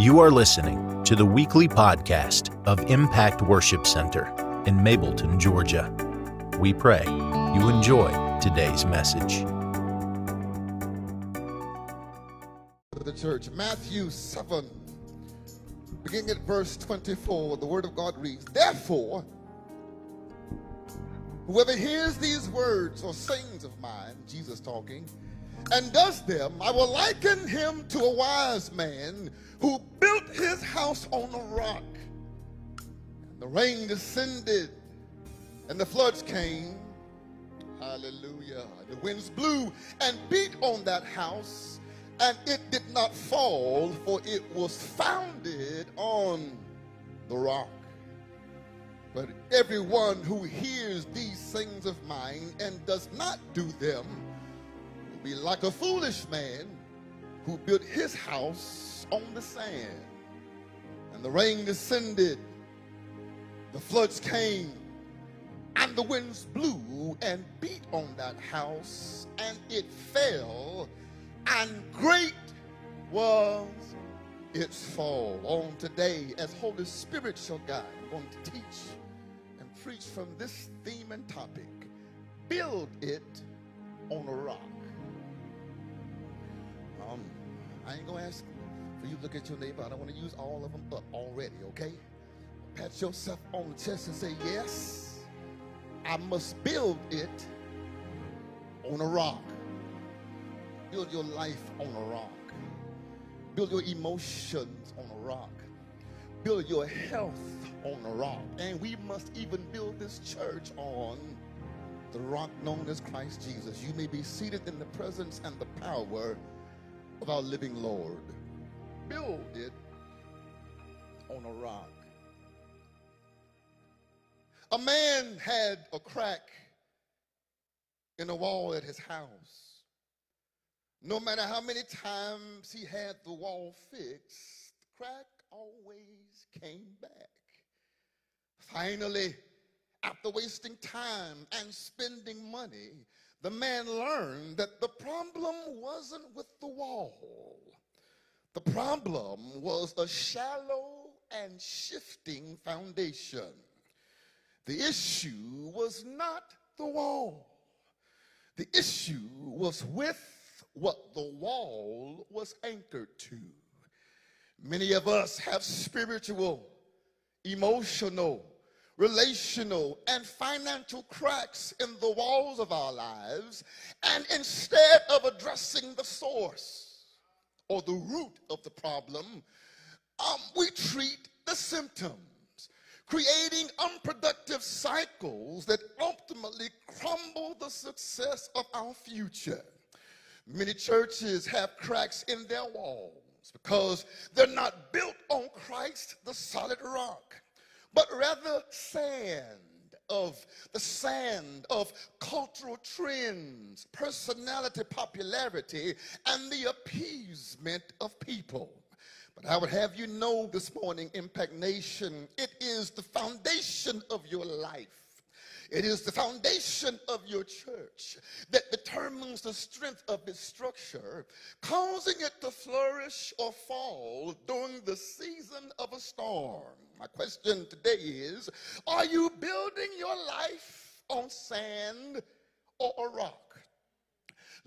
You are listening to the weekly podcast of Impact Worship Center in Mableton, Georgia. We pray you enjoy today's message. The church, Matthew 7, beginning at verse 24, the word of God reads, Therefore, whoever hears these words or sayings of mine, Jesus talking, and does them, I will liken him to a wise man who built his house on a rock. And the rain descended, and the floods came. Hallelujah. The winds blew and beat on that house, and it did not fall, for it was founded on the rock. But everyone who hears these things of mine and does not do them be like a foolish man who built his house on the sand. And the rain descended, the floods came, and the winds blew and beat on that house, and it fell, and great was its fall. On today, as Holy Spirit shall guide, I'm going to teach and preach from this theme and topic build it on a rock. Um, I ain't gonna ask for you to look at your neighbor. I don't want to use all of them up already, okay? Pat yourself on the chest and say, Yes, I must build it on a rock. Build your life on a rock. Build your emotions on a rock. Build your health on a rock. And we must even build this church on the rock known as Christ Jesus. You may be seated in the presence and the power of our living Lord. Build it on a rock. A man had a crack in the wall at his house. No matter how many times he had the wall fixed, the crack always came back. Finally, after wasting time and spending money, the man learned that the problem wasn't with the wall. The problem was a shallow and shifting foundation. The issue was not the wall. The issue was with what the wall was anchored to. Many of us have spiritual, emotional, relational, and financial cracks in the walls of our lives, and instead of addressing the source or the root of the problem, um, we treat the symptoms, creating unproductive cycles that ultimately crumble the success of our future. Many churches have cracks in their walls because they're not built on Christ, the solid rock but rather sand of the sand of cultural trends, personality, popularity, and the appeasement of people. But I would have you know this morning, Impact Nation, it is the foundation of your life. It is the foundation of your church that determines the strength of its structure, causing it to flourish or fall during the season of a storm. My question today is Are you building your life on sand or a rock?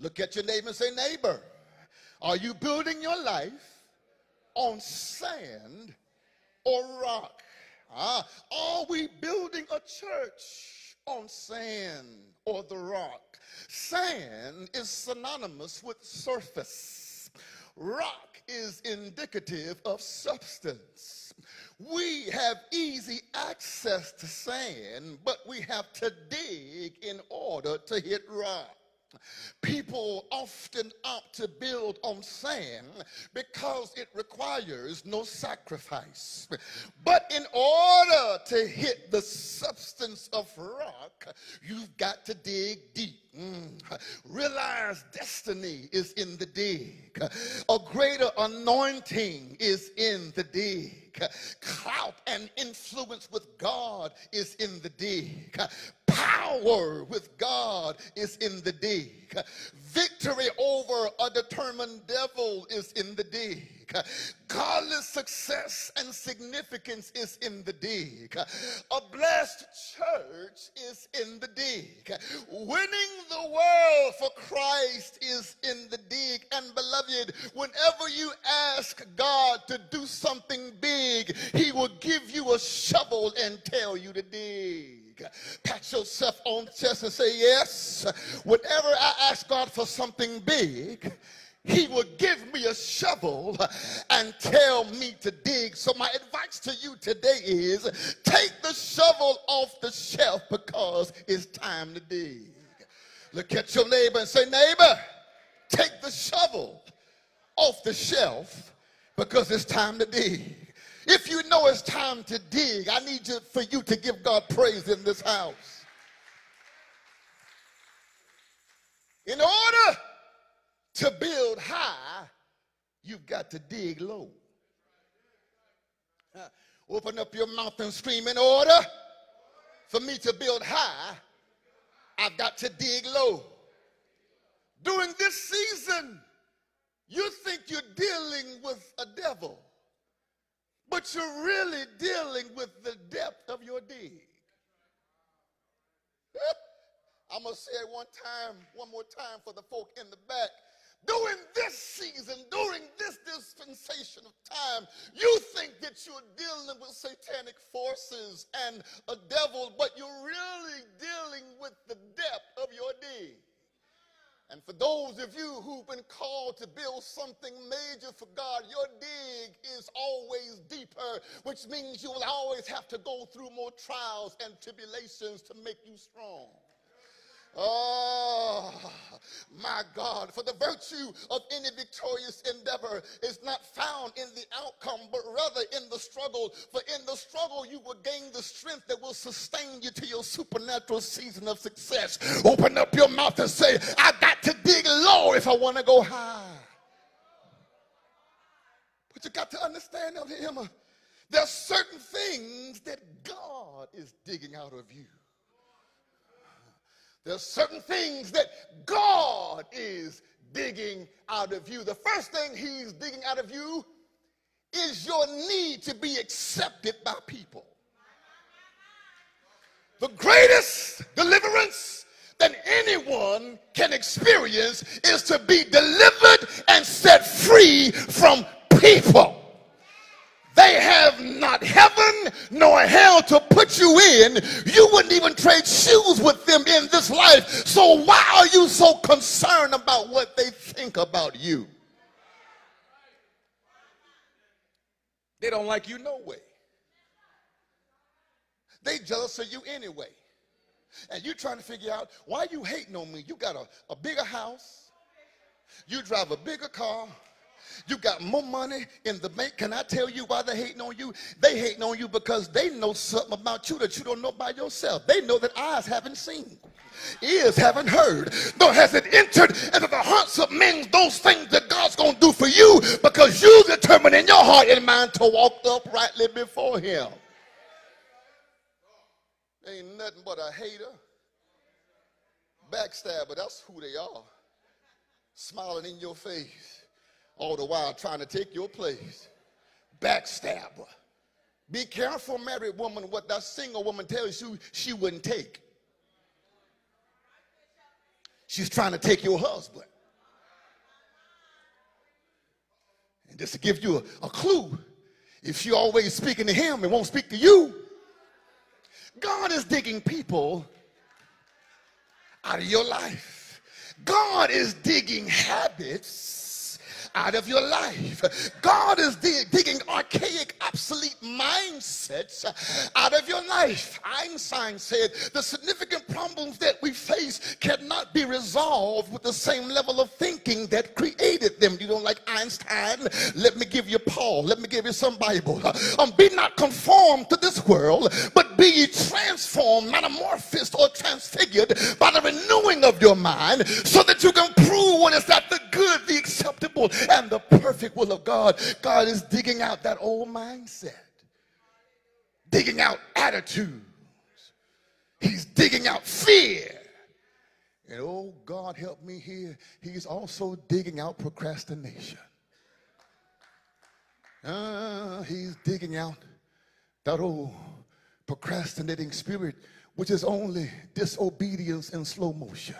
Look at your neighbor and say, Neighbor, are you building your life on sand or rock? Ah, are we building a church on sand or the rock? Sand is synonymous with surface. Rock is indicative of substance. We have easy access to sand, but we have to dig in order to hit rock. People often opt to build on sand because it requires no sacrifice. But in order to hit the substance of rock, you've got to dig deep. Mm. Realize destiny is in the dig. A greater anointing is in the dig. Clout and influence with God is in the dig. Power with God is in the dig. Victory over a determined devil is in the dig. Godless success and significance is in the dig. A blessed church is in the dig. Winning the world for Christ is in the dig. And beloved, whenever you ask God to do something big, he will give you a shovel and tell you to dig. Pat yourself on the chest and say, Yes. Whenever I ask God for something big, he will give me a shovel and tell me to dig. So, my advice to you today is take the shovel off the shelf because it's time to dig. Look at your neighbor and say, Neighbor, take the shovel off the shelf because it's time to dig. If you know it's time to dig, I need you, for you to give God praise in this house. In order to build high, you've got to dig low. Open up your mouth and scream in order for me to build high, I've got to dig low. During this season, you think you're dealing with a devil, but you're really dealing with the depth of your dig. I'm going to say it one time, one more time for the folk in the back during this season, during this dispensation of time, you think that you're dealing with satanic forces and a devil, but you're really dealing with the depth of your deed. And for those of you who've been called to build something major for God, your dig is always deeper, which means you will always have to go through more trials and tribulations to make you strong. Oh, my God. For the virtue of any victorious endeavor is not found in the outcome, but rather in the struggle. For in the struggle, you will gain the strength that will sustain you to your supernatural season of success. Open up your mouth and say, I got to dig low if I want to go high. But you got to understand, Emma, there are certain things that God is digging out of you. There's certain things that God is digging out of you. The first thing he's digging out of you is your need to be accepted by people. The greatest deliverance that anyone can experience is to be delivered and set free from people. They have not heaven nor hell to put you in. You wouldn't even trade shoes with them. So why are you so concerned about what they think about you? They don't like you no way. They jealous of you anyway. And you trying to figure out why you hating on me. You got a, a bigger house. You drive a bigger car. You got more money in the bank. Can I tell you why they hating on you? They hating on you because they know something about you that you don't know by yourself. They know that eyes haven't seen, ears haven't heard, nor has it entered into the hearts of men those things that God's going to do for you because you determined in your heart and mind to walk uprightly before him. Ain't nothing but a hater, backstabber. That's who they are. Smiling in your face all the while trying to take your place. Backstabber. Be careful, married woman, what that single woman tells you she wouldn't take. She's trying to take your husband. And just to give you a, a clue, if she always speaking to him and won't speak to you, God is digging people out of your life. God is digging habits out of your life. God is digging archaic, obsolete mindsets out of your life. Einstein said the significant problems that we face cannot be resolved with the same level of thinking that created them. You don't like Einstein? Let me give you Paul. Let me give you some Bible. Um, be not conformed to this world, but be transformed, metamorphosed, or transfigured by the renewing of your mind so that you can prove what is that the and the perfect will of God. God is digging out that old mindset, digging out attitudes. He's digging out fear. And oh, God, help me here. He's also digging out procrastination. Uh, he's digging out that old procrastinating spirit, which is only disobedience in slow motion.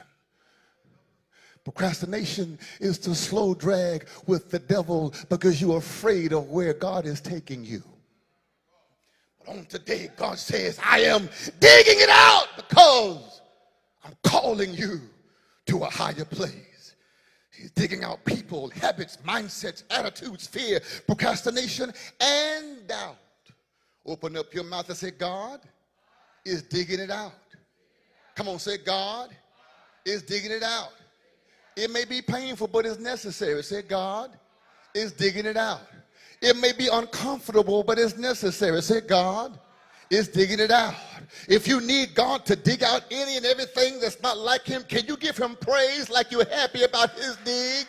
Procrastination is to slow drag with the devil because you're afraid of where God is taking you. But on today, God says, I am digging it out because I'm calling you to a higher place. He's digging out people, habits, mindsets, attitudes, fear, procrastination, and doubt. Open up your mouth and say, God is digging it out. Come on, say, God is digging it out. It may be painful, but it's necessary. Say, God is digging it out. It may be uncomfortable, but it's necessary. Say, God is digging it out. If you need God to dig out any and everything that's not like Him, can you give Him praise like you're happy about His dig?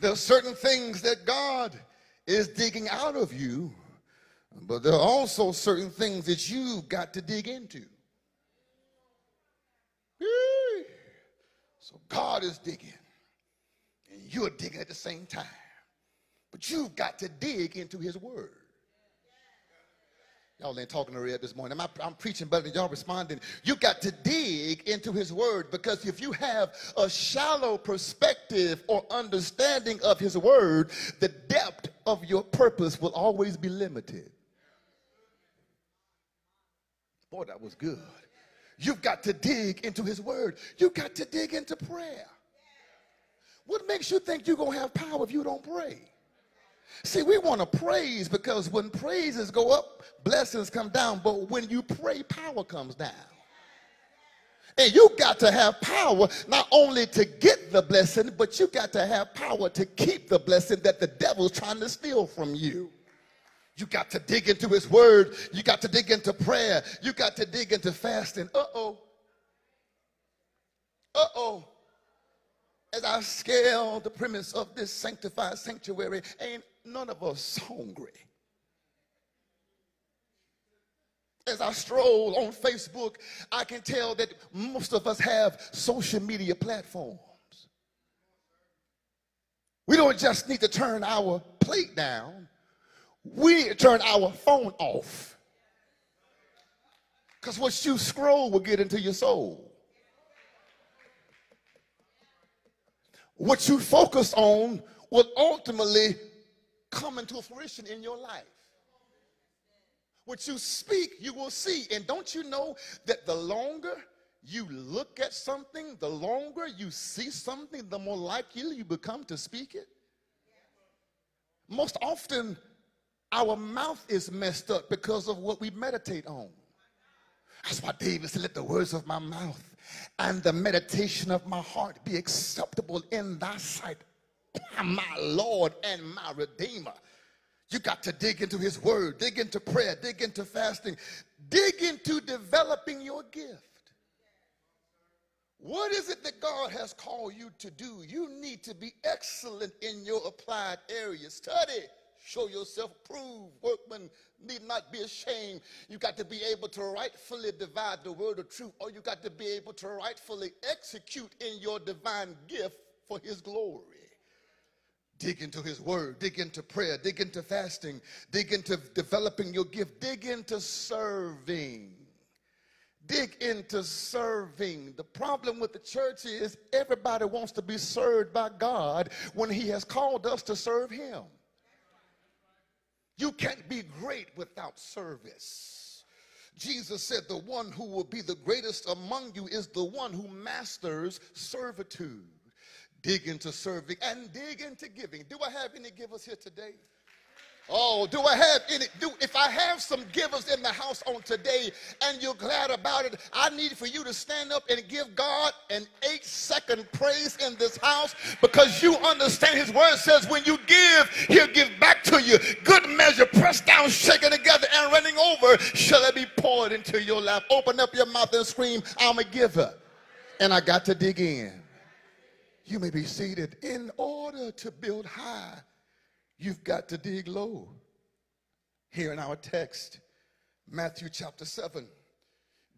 There are certain things that God is digging out of you, but there are also certain things that you've got to dig into. So God is digging, and you're digging at the same time. But you've got to dig into His Word. Y'all ain't talking to Red this morning. I'm, I'm, preaching better than y'all responding. You got to dig into his word because if you have a shallow perspective or understanding of his word, the depth of your purpose will always be limited. Boy, that was good. You've got to dig into his word. You've got to dig into prayer. What makes you think you're going to have power if you don't pray? See, we want to praise because when praises go up, blessings come down. But when you pray, power comes down. And you got to have power not only to get the blessing, but you got to have power to keep the blessing that the devil's trying to steal from you. You got to dig into his word. You got to dig into prayer. You got to dig into fasting. Uh oh. Uh oh. As I scale the premise of this sanctified sanctuary, ain't none of us hungry. As I stroll on Facebook, I can tell that most of us have social media platforms. We don't just need to turn our plate down, we need to turn our phone off. Because what you scroll will get into your soul. What you focus on will ultimately come into fruition in your life. What you speak, you will see. And don't you know that the longer you look at something, the longer you see something, the more likely you become to speak it? Most often, our mouth is messed up because of what we meditate on. That's why David said, Let the words of my mouth and the meditation of my heart be acceptable in thy sight, my Lord and my Redeemer. You got to dig into his word, dig into prayer, dig into fasting, dig into developing your gift. What is it that God has called you to do? You need to be excellent in your applied area. Study, show yourself prove. Workmen need not be ashamed. You got to be able to rightfully divide the word of truth, or you got to be able to rightfully execute in your divine gift for his glory. Dig into his word, dig into prayer, dig into fasting, dig into developing your gift, dig into serving. Dig into serving. The problem with the church is everybody wants to be served by God when he has called us to serve him. You can't be great without service. Jesus said, The one who will be the greatest among you is the one who masters servitude dig into serving, and dig into giving. Do I have any givers here today? Oh, do I have any? Do if I have some givers in the house on today and you're glad about it, I need for you to stand up and give God an eight second praise in this house because you understand His word says when you give, He'll give back to you. Good measure, pressed down, shaken together, and running over, shall it be poured into your lap. Open up your mouth and scream, I'm a giver. And I got to dig in. You may be seated. In order to build high, you've got to dig low. Here in our text, Matthew chapter 7,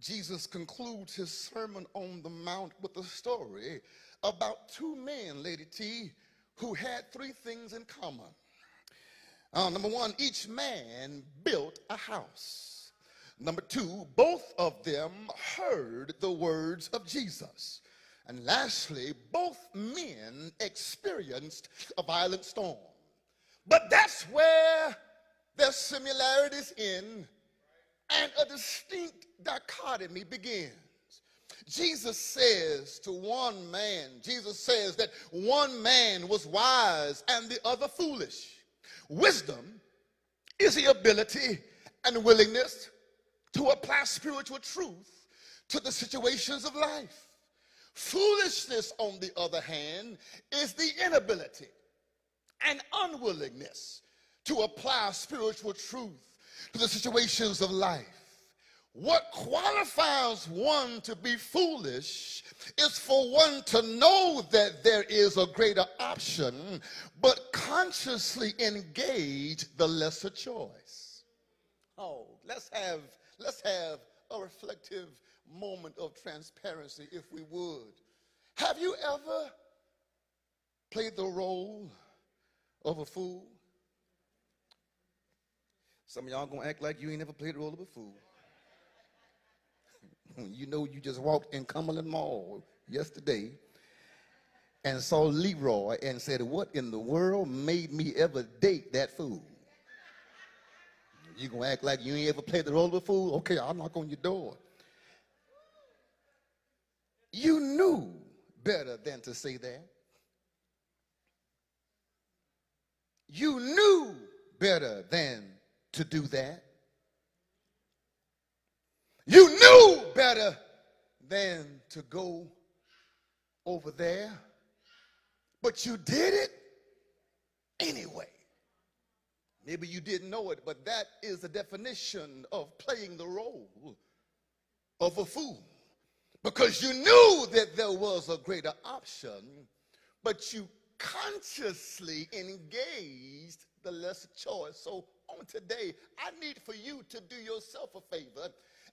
Jesus concludes his Sermon on the Mount with a story about two men, Lady T, who had three things in common. Uh, number one, each man built a house. Number two, both of them heard the words of Jesus. And lastly, both men experienced a violent storm. But that's where there's similarities in and a distinct dichotomy begins. Jesus says to one man, Jesus says that one man was wise and the other foolish. Wisdom is the ability and willingness to apply spiritual truth to the situations of life. Foolishness, on the other hand, is the inability and unwillingness to apply spiritual truth to the situations of life. What qualifies one to be foolish is for one to know that there is a greater option, but consciously engage the lesser choice. Oh, let's have let's have a reflective moment of transparency if we would. Have you ever played the role of a fool? Some of y'all gonna act like you ain't never played the role of a fool. you know you just walked in Cumberland Mall yesterday and saw Leroy and said, What in the world made me ever date that fool? You gonna act like you ain't ever played the role of a fool? Okay, I'll knock on your door. You knew better than to say that. You knew better than to do that. You knew better than to go over there, but you did it anyway. Maybe you didn't know it, but that is the definition of playing the role of a fool. Because you knew that there was a greater option, but you consciously engaged the lesser choice. So on today, I need for you to do yourself a favor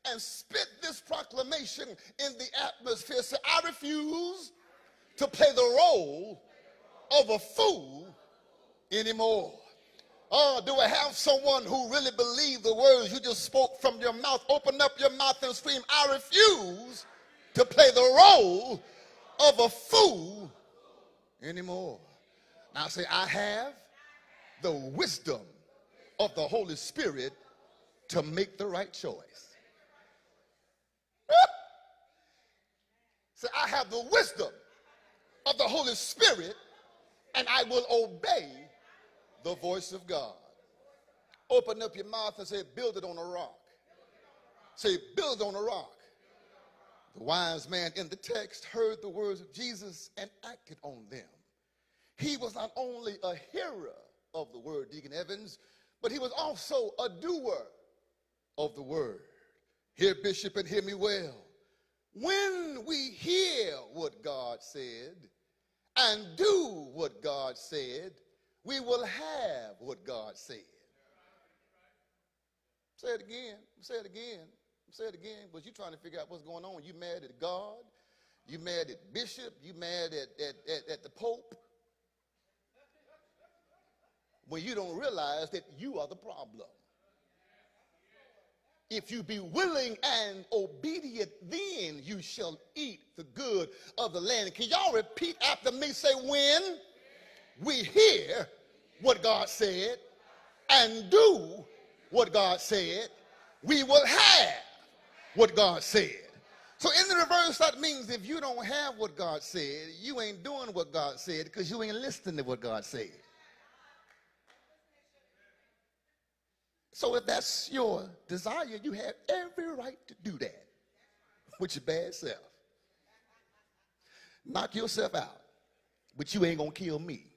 and spit this proclamation in the atmosphere. Say, I refuse to play the role of a fool anymore. Oh, do I have someone who really believes the words you just spoke from your mouth? Open up your mouth and scream, I refuse to play the role of a fool anymore. Now say, I have the wisdom of the Holy Spirit to make the right choice. Say, I have the wisdom of the Holy Spirit and I will obey the voice of God. Open up your mouth and say, build it on a rock. Say, build on a rock. The wise man in the text heard the words of Jesus and acted on them. He was not only a hearer of the word, Deacon Evans, but he was also a doer of the word. Hear, Bishop, and hear me well. When we hear what God said and do what God said, we will have what God said. Say it again. Say it again. Say it again. But you're trying to figure out what's going on. You mad at God? You mad at Bishop? You mad at, at, at, at the Pope? when you don't realize that you are the problem. If you be willing and obedient, then you shall eat the good of the land. Can y'all repeat after me? Say, when we hear what God said and do what God said, we will have what God said. So in the reverse, that means if you don't have what God said, you ain't doing what God said because you ain't listening to what God said. So if that's your desire, you have every right to do that with your bad self. Knock yourself out, but you ain't gonna kill me.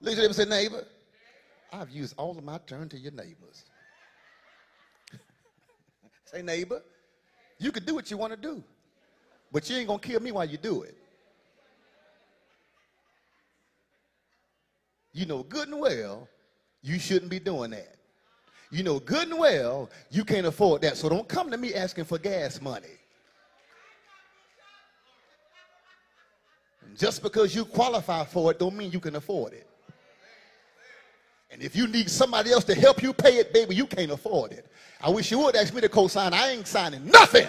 Look at them and say, neighbor, I've used all of my turn to your neighbors. Say, neighbor, you can do what you want to do, but you ain't gonna kill me while you do it. You know good and well you shouldn't be doing that. You know good and well you can't afford that. So don't come to me asking for gas money. Just because you qualify for it don't mean you can afford it. And if you need somebody else to help you pay it, baby, you can't afford it. I wish you would ask me to co-sign. I ain't signing nothing.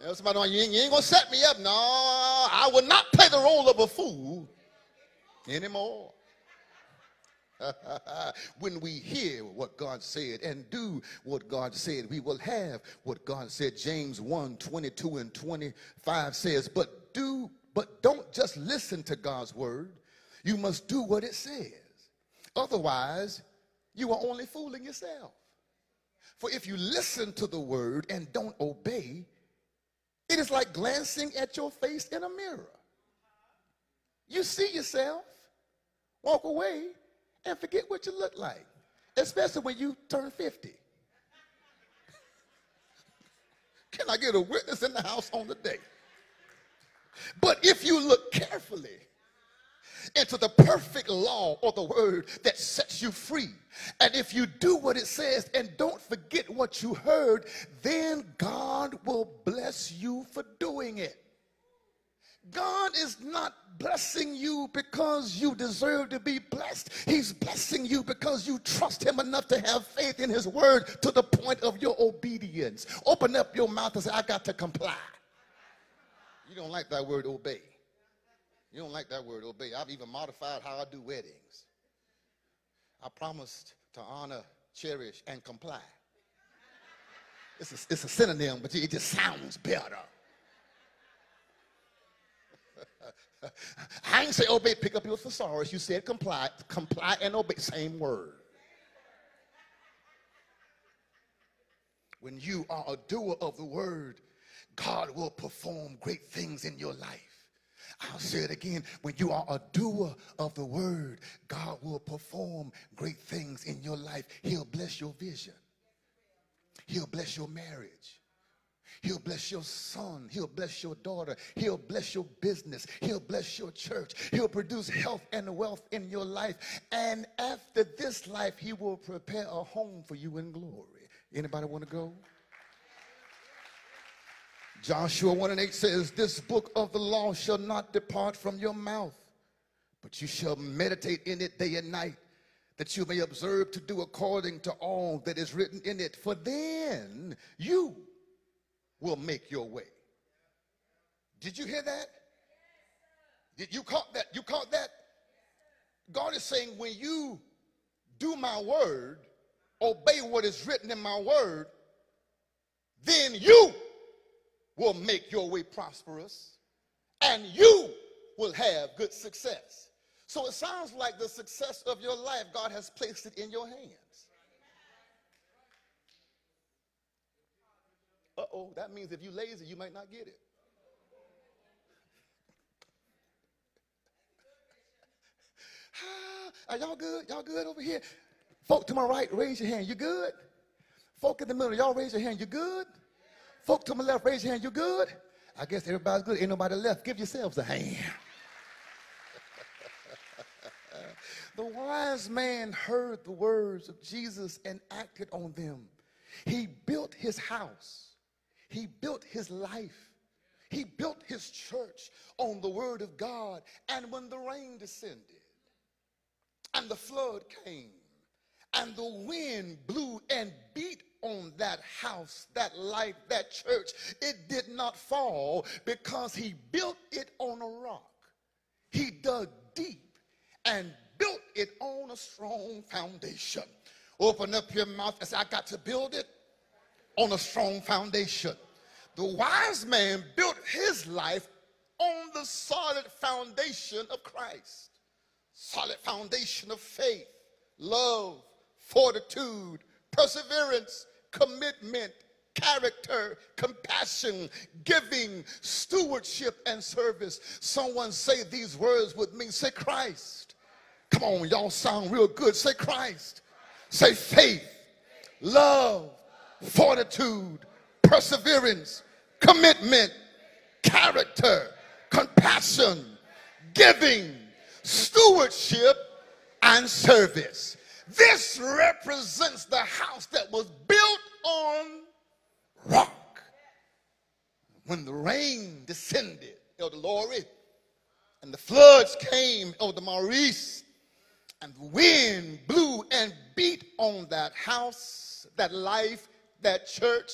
you know, somebody, you ain't, you ain't gonna set me up. No, I will not play the role of a fool anymore. when we hear what God said and do what God said, we will have what God said. James 1 22 and 25 says, But do, but don't just listen to God's word, you must do what it says. Otherwise, you are only fooling yourself. For if you listen to the word and don't obey, it is like glancing at your face in a mirror. You see yourself, walk away, and forget what you look like, especially when you turn 50. Can I get a witness in the house on the day? But if you look carefully into the perfect law or the word that sets you free, and if you do what it says and don't forget what you heard, then God will bless you for doing it. God is not blessing you because you deserve to be blessed. He's blessing you because you trust Him enough to have faith in His word to the point of your obedience. Open up your mouth and say, I got to comply. You don't like that word obey. You don't like that word obey. I've even modified how I do weddings. I promised to honor, cherish, and comply. It's a, it's a synonym, but it just sounds better. I ain't say obey, pick up your thesaurus. You said comply, comply and obey, same word. When you are a doer of the word, God will perform great things in your life. I'll say it again. When you are a doer of the word, God will perform great things in your life. He'll bless your vision. He'll bless your marriage. He'll bless your son. He'll bless your daughter. He'll bless your business. He'll bless your church. He'll produce health and wealth in your life. And after this life, he will prepare a home for you in glory. Anybody want to go? Joshua 1 and 8 says, This book of the law shall not depart from your mouth, but you shall meditate in it day and night, that you may observe to do according to all that is written in it. For then you will make your way. Did you hear that? Did you caught that? You caught that? God is saying, when you do my word, obey what is written in my word, then you will make your way prosperous and you will have good success. So it sounds like the success of your life, God has placed it in your hands. Uh-oh, that means if you're lazy, you might not get it. Ah, are y'all good? Y'all good over here? Folk to my right, raise your hand. You good? Folk in the middle, y'all raise your hand. You good? Folk to my left, raise your hand. You good? I guess everybody's good. Ain't nobody left. Give yourselves a hand. the wise man heard the words of Jesus and acted on them. He built his house he built his life. He built his church on the word of God. And when the rain descended and the flood came and the wind blew and beat on that house, that life, that church, it did not fall because he built it on a rock. He dug deep and built it on a strong foundation. Open up your mouth and say, I got to build it on a strong foundation. The wise man built his life on the solid foundation of Christ. Solid foundation of faith, love, fortitude, perseverance, commitment, character, compassion, giving, stewardship, and service. Someone say these words with me. Say Christ. Come on, y'all sound real good. Say Christ. Say faith, love, fortitude, perseverance, commitment, character, compassion, giving, stewardship, and service. This represents the house that was built on rock. when the rain descended, Elder Lori, and the floods came, Elder Maurice, and the wind blew and beat on that house, that life, that church,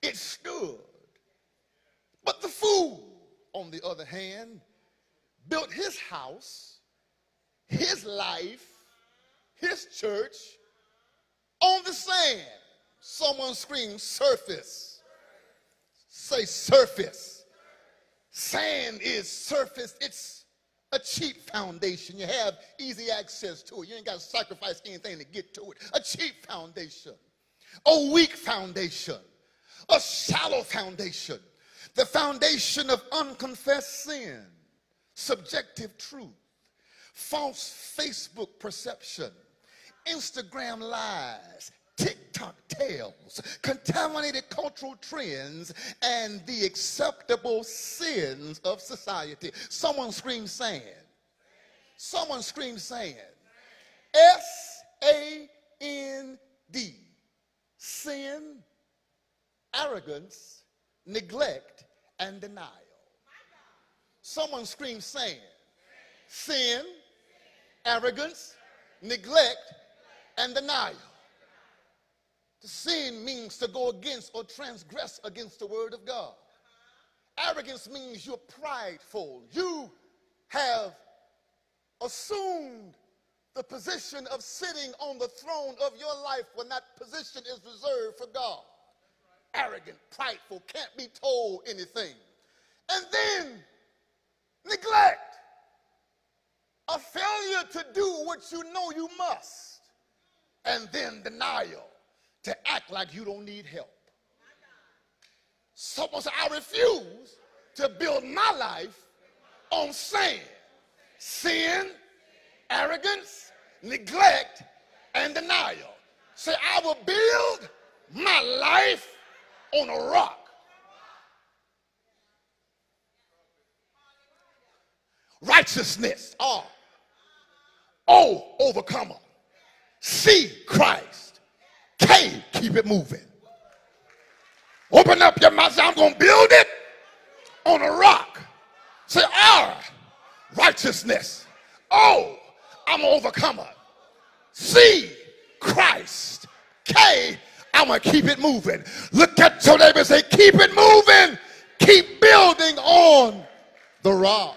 it stood. But the fool, on the other hand, built his house, his life, his church on the sand. Someone screamed, surface. Say surface. Sand is surface. It's a cheap foundation. You have easy access to it. You ain't got to sacrifice anything to get to it. A cheap foundation. A weak foundation. A shallow foundation. The foundation of unconfessed sin. Subjective truth. False Facebook perception. Instagram lies, TikTok tales, contaminated cultural trends, and the acceptable sins of society. Someone screams sand. Someone screams sand. S A N D. Sin, arrogance, neglect, and denial. Someone screams sand. Sin, arrogance, neglect, and denial. To sin means to go against or transgress against the word of God. Arrogance means you're prideful. You have assumed the position of sitting on the throne of your life when that position is reserved for God. Arrogant, prideful, can't be told anything. And then neglect. A failure to do what you know you must. And then denial to act like you don't need help. Someone said, I refuse to build my life on sand, sin, arrogance, neglect, and denial. Say, I will build my life on a rock. Righteousness. R. O, overcomer. C, Christ. K, keep it moving. Open up your mouth. Say, I'm going to build it on a rock. Say, R, righteousness. O, I'm an overcomer. C, Christ. K, I'm going to keep it moving. Look at your neighbor say, keep it moving. Keep building on the rock.